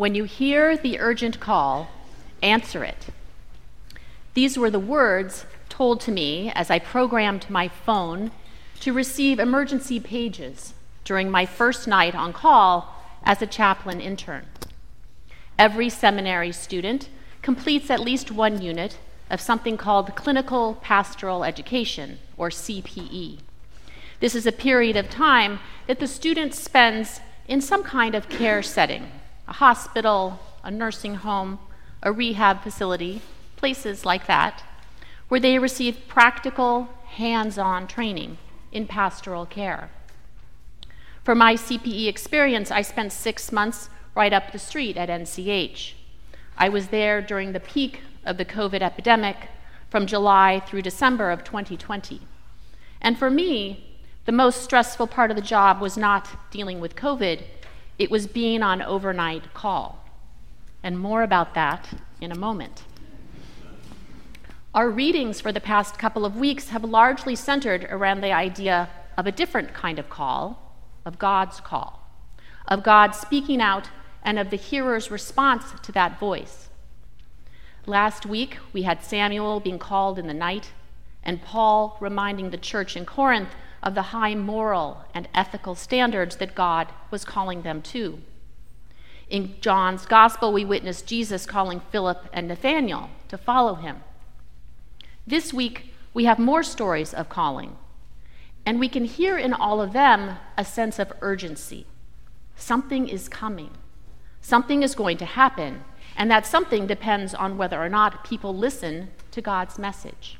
When you hear the urgent call, answer it. These were the words told to me as I programmed my phone to receive emergency pages during my first night on call as a chaplain intern. Every seminary student completes at least one unit of something called Clinical Pastoral Education, or CPE. This is a period of time that the student spends in some kind of care setting a hospital, a nursing home, a rehab facility, places like that, where they receive practical, hands on training in pastoral care. For my CPE experience, I spent six months right up the street at NCH. I was there during the peak of the COVID epidemic from July through December of 2020. And for me, the most stressful part of the job was not dealing with COVID, it was being on overnight call. And more about that in a moment. Our readings for the past couple of weeks have largely centered around the idea of a different kind of call, of God's call, of God speaking out and of the hearer's response to that voice. Last week, we had Samuel being called in the night, and Paul reminding the church in Corinth of the high moral and ethical standards that God was calling them to. In John's gospel, we witness Jesus calling Philip and Nathanael to follow him. This week, we have more stories of calling, and we can hear in all of them a sense of urgency. Something is coming, something is going to happen, and that something depends on whether or not people listen to God's message.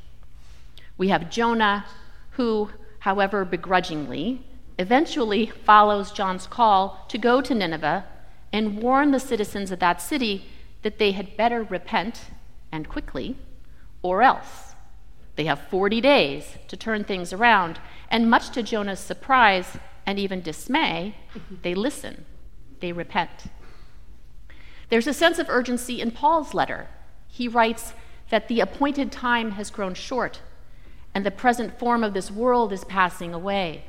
We have Jonah, who, however begrudgingly, eventually follows John's call to go to Nineveh and warn the citizens of that city that they had better repent, and quickly, or else. They have 40 days to turn things around, and much to Jonah's surprise and even dismay, they listen, they repent. There's a sense of urgency in Paul's letter. He writes that the appointed time has grown short, and the present form of this world is passing away.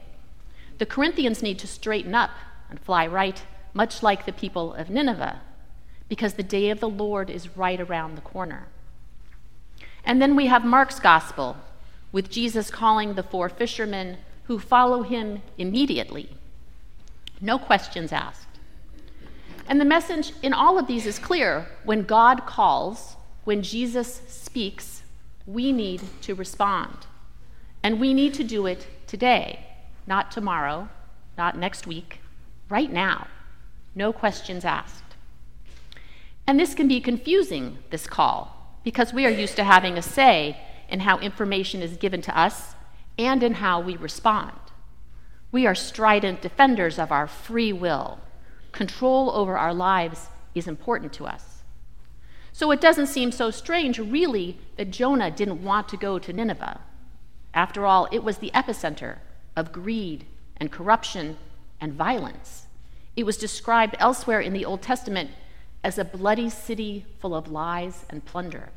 The Corinthians need to straighten up and fly right, much like the people of Nineveh, because the day of the Lord is right around the corner. And then we have Mark's gospel, with Jesus calling the four fishermen who follow him immediately. No questions asked. And the message in all of these is clear. When God calls, when Jesus speaks, we need to respond. And we need to do it today, not tomorrow, not next week, right now. No questions asked. And this can be confusing, this call because we are used to having a say in how information is given to us and in how we respond. We are strident defenders of our free will. Control over our lives is important to us. So it doesn't seem so strange, really, that Jonah didn't want to go to Nineveh. After all, it was the epicenter of greed and corruption and violence. It was described elsewhere in the Old Testament as a bloody city full of lies and plunder.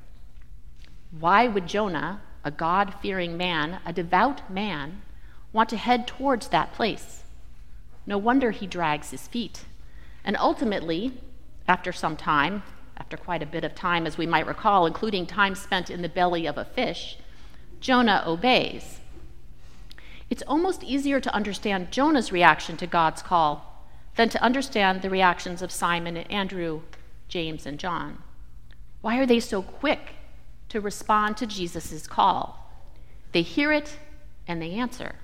Why would Jonah, a God fearing man, a devout man, want to head towards that place? No wonder he drags his feet. And ultimately, after some time, after quite a bit of time, as we might recall, including time spent in the belly of a fish, Jonah obeys. It's almost easier to understand Jonah's reaction to God's call than to understand the reactions of Simon and Andrew, James and John. Why are they so quick to respond to Jesus' call? They hear it and they answer.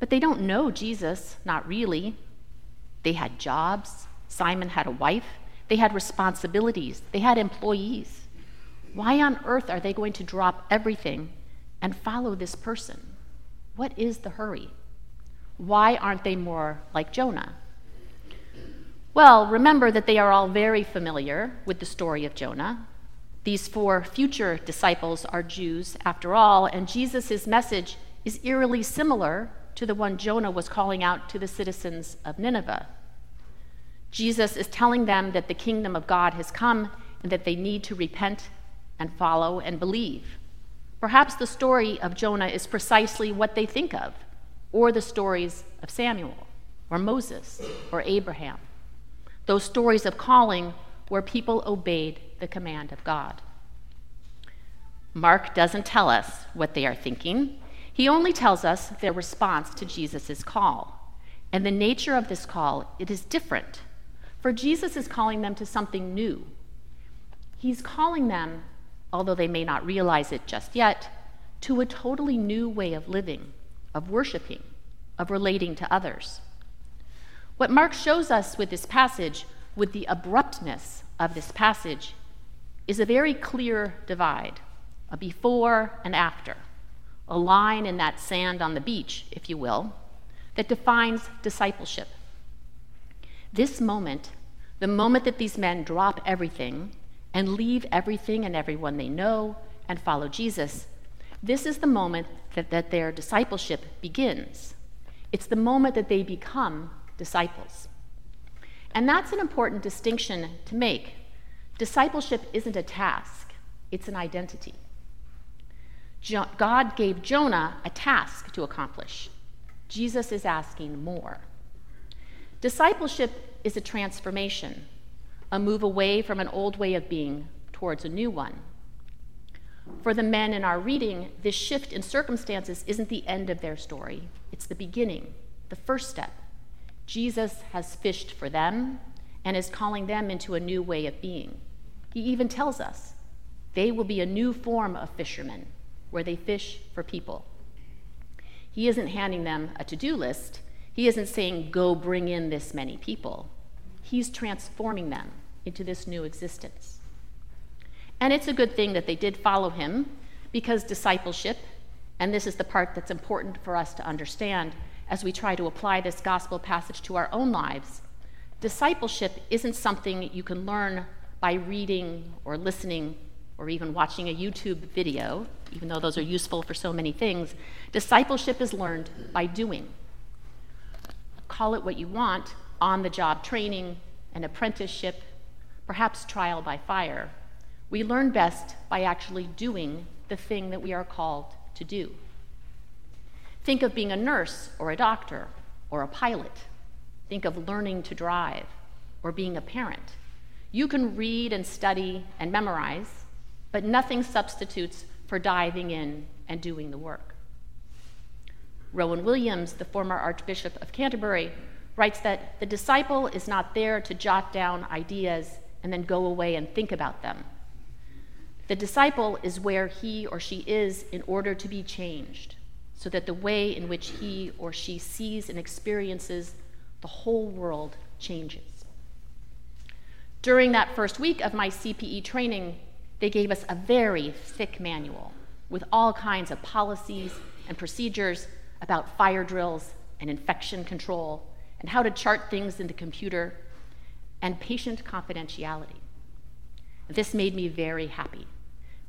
But they don't know Jesus, not really. They had jobs. Simon had a wife. They had responsibilities. They had employees. Why on earth are they going to drop everything and follow this person? What is the hurry? Why aren't they more like Jonah? Well, remember that they are all very familiar with the story of Jonah. These four future disciples are Jews, after all, and Jesus' message is eerily similar to the one Jonah was calling out to the citizens of Nineveh. Jesus is telling them that the kingdom of God has come and that they need to repent and follow and believe. Perhaps the story of Jonah is precisely what they think of, or the stories of Samuel, or Moses, or Abraham. those stories of calling where people obeyed the command of God. Mark doesn't tell us what they are thinking. He only tells us their response to Jesus' call. And the nature of this call, it is different. For Jesus is calling them to something new. He's calling them, although they may not realize it just yet, to a totally new way of living, of worshiping, of relating to others. What Mark shows us with this passage, with the abruptness of this passage, is a very clear divide a before and after, a line in that sand on the beach, if you will, that defines discipleship. This moment, the moment that these men drop everything and leave everything and everyone they know and follow Jesus, this is the moment that, that their discipleship begins. It's the moment that they become disciples. And that's an important distinction to make. Discipleship isn't a task, it's an identity. Jo- God gave Jonah a task to accomplish. Jesus is asking more. Discipleship is a transformation, a move away from an old way of being towards a new one. For the men in our reading, this shift in circumstances isn't the end of their story, it's the beginning, the first step. Jesus has fished for them and is calling them into a new way of being. He even tells us they will be a new form of fishermen where they fish for people. He isn't handing them a to do list, he isn't saying, go bring in this many people. He's transforming them into this new existence. And it's a good thing that they did follow him because discipleship, and this is the part that's important for us to understand as we try to apply this gospel passage to our own lives, discipleship isn't something you can learn by reading or listening or even watching a YouTube video, even though those are useful for so many things, discipleship is learned by doing. Call it what you want on the job training, an apprenticeship, perhaps trial by fire. We learn best by actually doing the thing that we are called to do. Think of being a nurse or a doctor or a pilot. Think of learning to drive or being a parent. You can read and study and memorize, but nothing substitutes for diving in and doing the work. Rowan Williams, the former Archbishop of Canterbury, writes that the disciple is not there to jot down ideas and then go away and think about them. The disciple is where he or she is in order to be changed, so that the way in which he or she sees and experiences the whole world changes. During that first week of my CPE training, they gave us a very thick manual with all kinds of policies and procedures about fire drills and infection control and how to chart things in the computer and patient confidentiality. This made me very happy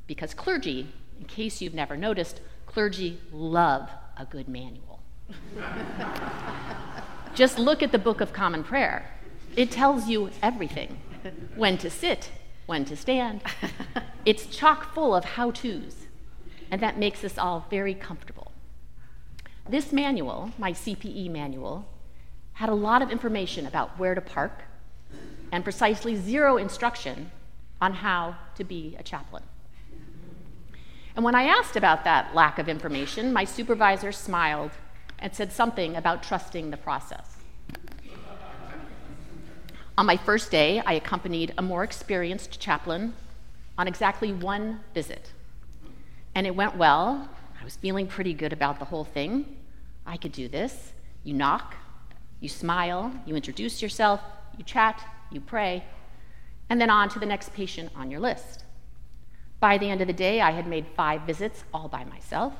because clergy, in case you've never noticed, clergy love a good manual. Just look at the Book of Common Prayer. It tells you everything when to sit, when to stand. it's chock full of how to's, and that makes us all very comfortable. This manual, my CPE manual, had a lot of information about where to park and precisely zero instruction on how to be a chaplain. And when I asked about that lack of information, my supervisor smiled and said something about trusting the process. On my first day, I accompanied a more experienced chaplain on exactly one visit. And it went well. I was feeling pretty good about the whole thing. I could do this. You knock, you smile, you introduce yourself, you chat, you pray, and then on to the next patient on your list. By the end of the day, I had made five visits all by myself.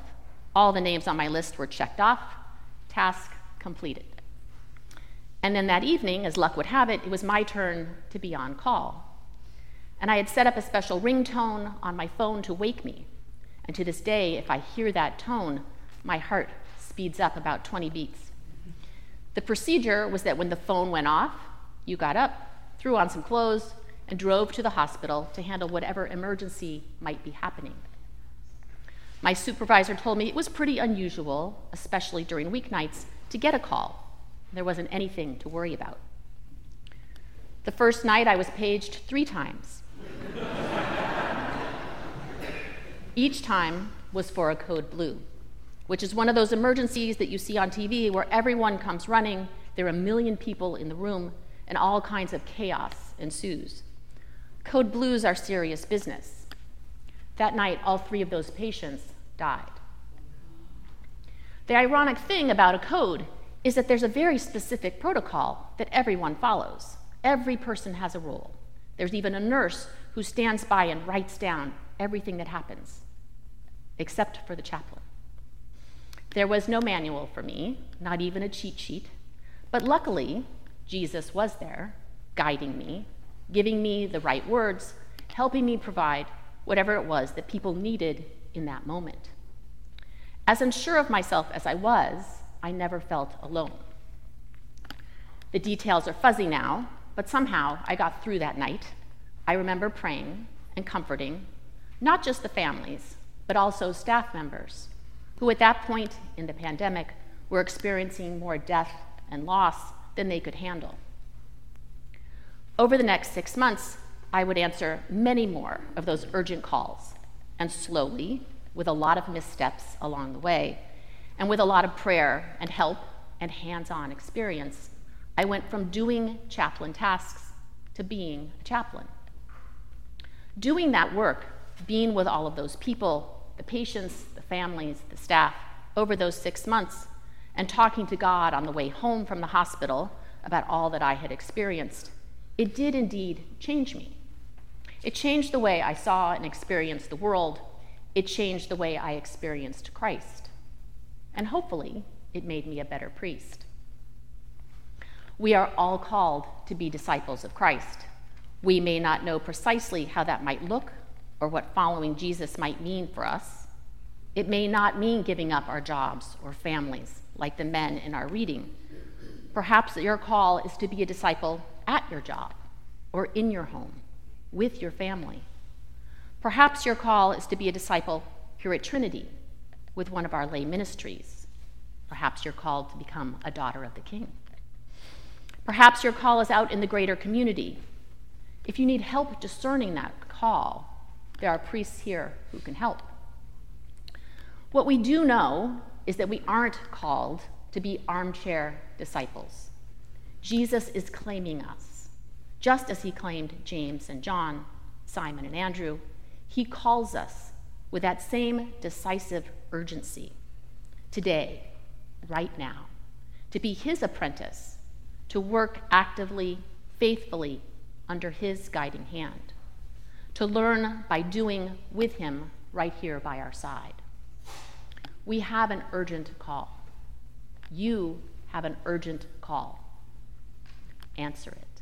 All the names on my list were checked off, task completed. And then that evening, as luck would have it, it was my turn to be on call. And I had set up a special ringtone on my phone to wake me. And to this day, if I hear that tone, my heart speeds up about 20 beats. The procedure was that when the phone went off, you got up, threw on some clothes, and drove to the hospital to handle whatever emergency might be happening. My supervisor told me it was pretty unusual, especially during weeknights, to get a call there wasn't anything to worry about. The first night I was paged three times. Each time was for a code blue, which is one of those emergencies that you see on TV where everyone comes running, there are a million people in the room, and all kinds of chaos ensues. Code blues are serious business. That night, all three of those patients died. The ironic thing about a code is that there's a very specific protocol that everyone follows. Every person has a role. There's even a nurse who stands by and writes down everything that happens, except for the chaplain. There was no manual for me, not even a cheat sheet, but luckily, Jesus was there, guiding me, giving me the right words, helping me provide whatever it was that people needed in that moment. As unsure of myself as I was, I never felt alone. The details are fuzzy now, but somehow I got through that night. I remember praying and comforting not just the families, but also staff members who, at that point in the pandemic, were experiencing more death and loss than they could handle. Over the next six months, I would answer many more of those urgent calls, and slowly, with a lot of missteps along the way, and with a lot of prayer and help and hands on experience, I went from doing chaplain tasks to being a chaplain. Doing that work, being with all of those people, the patients, the families, the staff, over those six months, and talking to God on the way home from the hospital about all that I had experienced, it did indeed change me. It changed the way I saw and experienced the world. It changed the way I experienced Christ. And hopefully, it made me a better priest. We are all called to be disciples of Christ. We may not know precisely how that might look or what following Jesus might mean for us. It may not mean giving up our jobs or families, like the men in our reading. Perhaps your call is to be a disciple at your job or in your home with your family. Perhaps your call is to be a disciple here at Trinity with one of our lay ministries. Perhaps you're called to become a daughter of the King. Perhaps your call is out in the greater community. If you need help discerning that call, there are priests here who can help. What we do know is that we aren't called to be armchair disciples. Jesus is claiming us, just as he claimed James and John, Simon and Andrew. He calls us with that same decisive urgency today, right now, to be his apprentice, to work actively, faithfully under his guiding hand, to learn by doing with him right here by our side. We have an urgent call. You have an urgent call. Answer it.